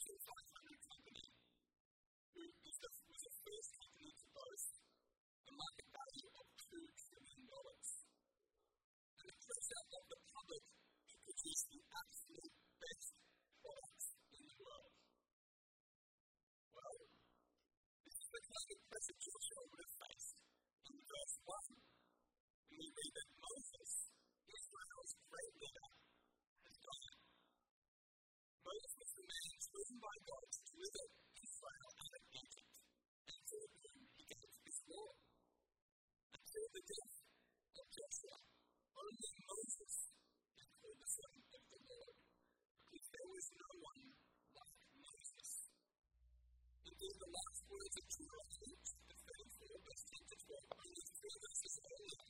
500 000 the first way of basing a community policy among the value of other visible networks the pressure of the public to produce an actionable base for us in the world. is the kind inwalds ist es die feil ist es geht ist so zweite and okay also muss muss so ist so ist so ist so ist so ist so ist so ist so ist so ist so ist so ist so ist so ist so ist so ist so ist so ist so the faithful, ist so ist so ist so ist so ist so ist so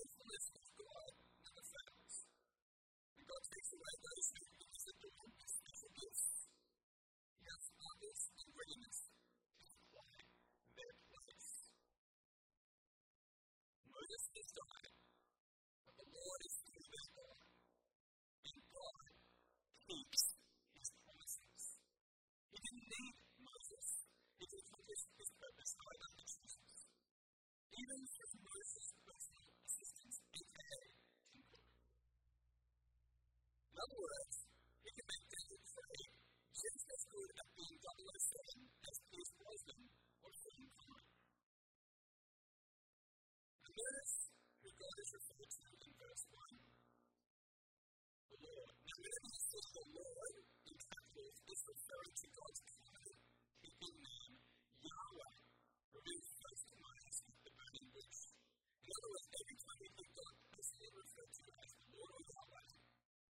d'informatio d'un guard et d'un frat. D'autant que sur la place il y a un tour d'un special case. Il In other words, you can make the argument for a simple rule that we in Congolese have as it is written on our own board. And this, regardless of how it's in verse 1, or as many of you see it on your own, in to God's covenant. It didn't mean your own one. It really was to mine, not the body of God's. In other words, every time it looked up, I said referred to God.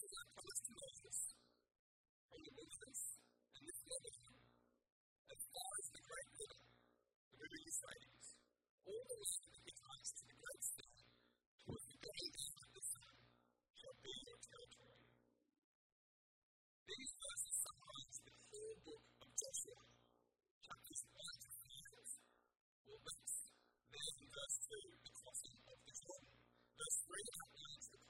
et you. de meunos, hope or notes annus ilievam, et Koloi e e Graeberon, rebe derrière. Invaa gutt avoius. Hięs a brecut au sail ifeaitervat er aux biblicalis teosia statiese. L Pharmacop rainforeste parate, ev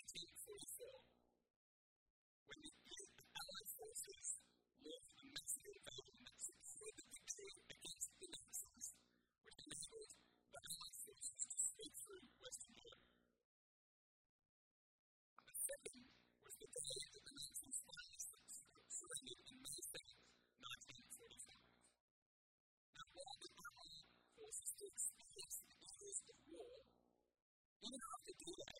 war. When the Allied of a measure of the day against the Nazis, were denigrated, the Allied forces, as we know, were The second was the day that the Nazi spies were surrounded in Berlin, 1945. Now, while the Allied forces the days of war, even after the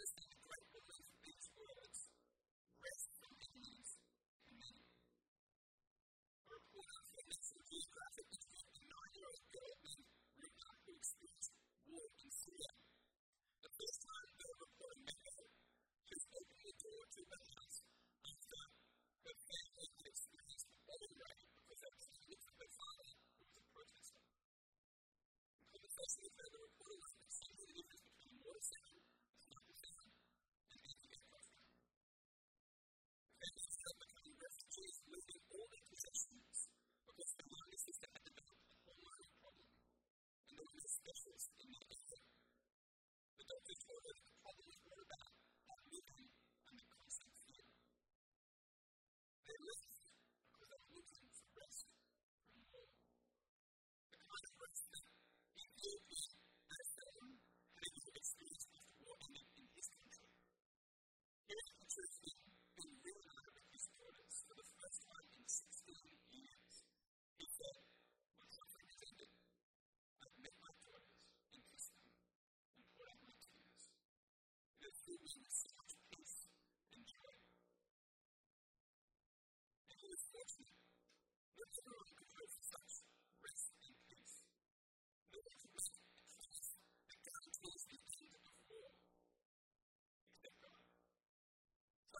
Listen.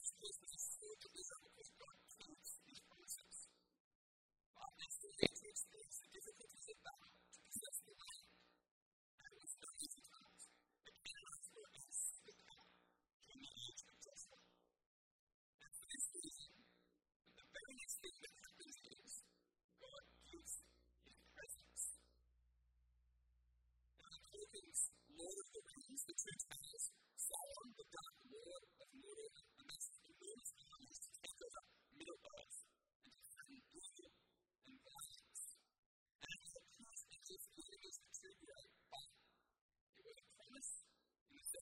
Nor is things fast-paced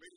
bring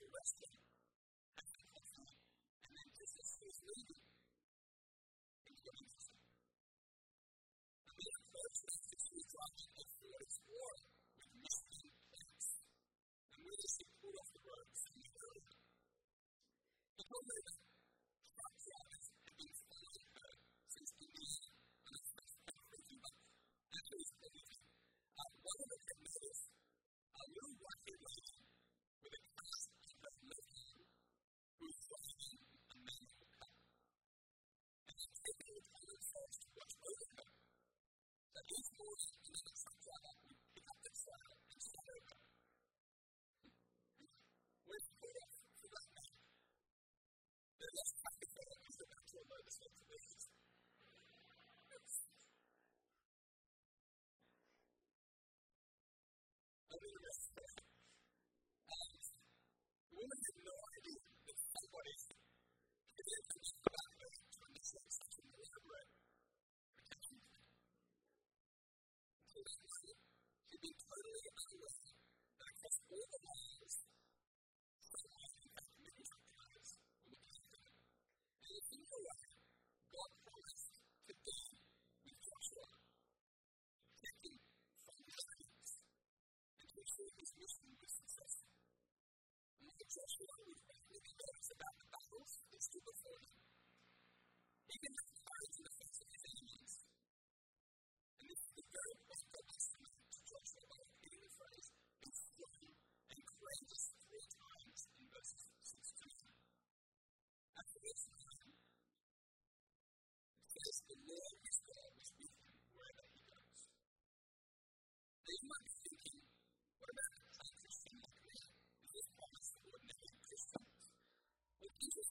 the rest of quod est per hoc est per hoc est per hoc est per hoc est per hoc est per hoc est per hoc est per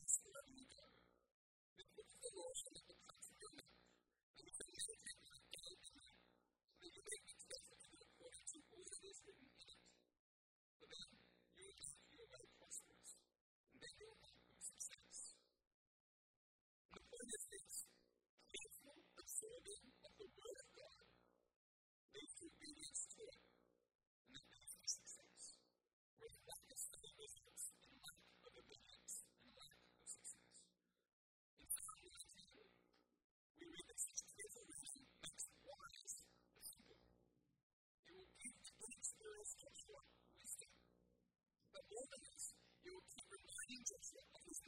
as for Lord you will keep reminding yourself of us,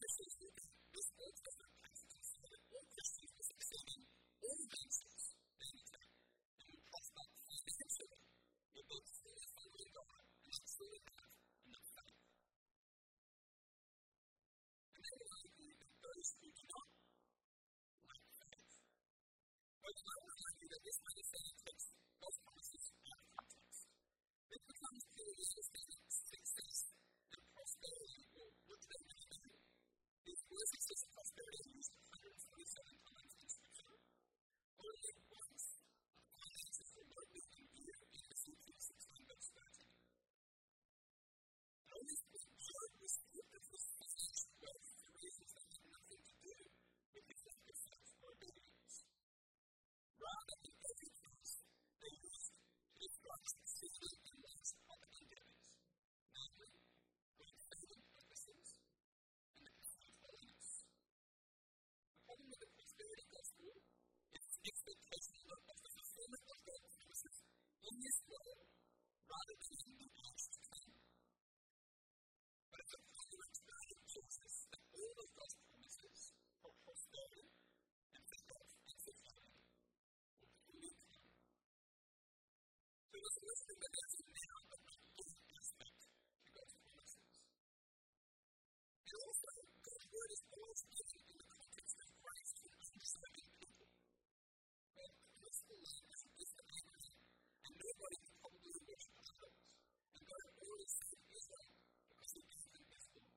this is It's a wisdom that doesn't matter, but might give an effect to God's promises. It also doesn't work as well as in the context of Christ and undeserving people. Well, Christ, the Lord, isn't just a paper man, and nobody would call him one of the others. The God already said, you know, because he gave him his will.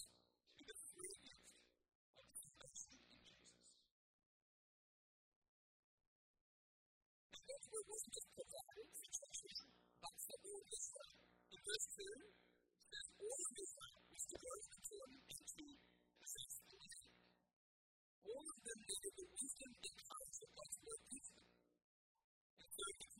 The quod est quod est per se non est quod est per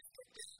Thank you.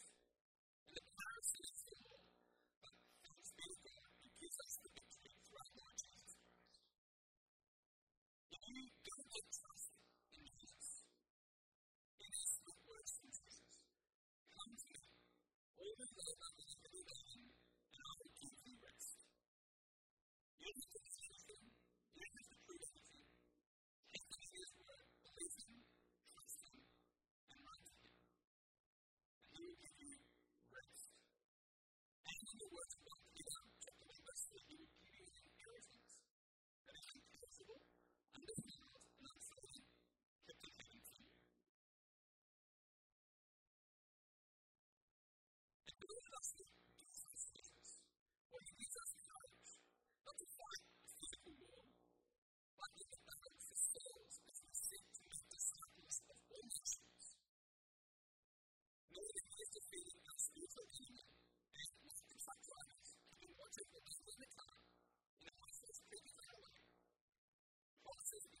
I am not going to battle for souls as we seek to make disciples of one another's souls. No in the world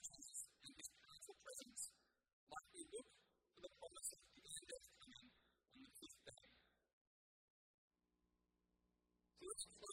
Thank you.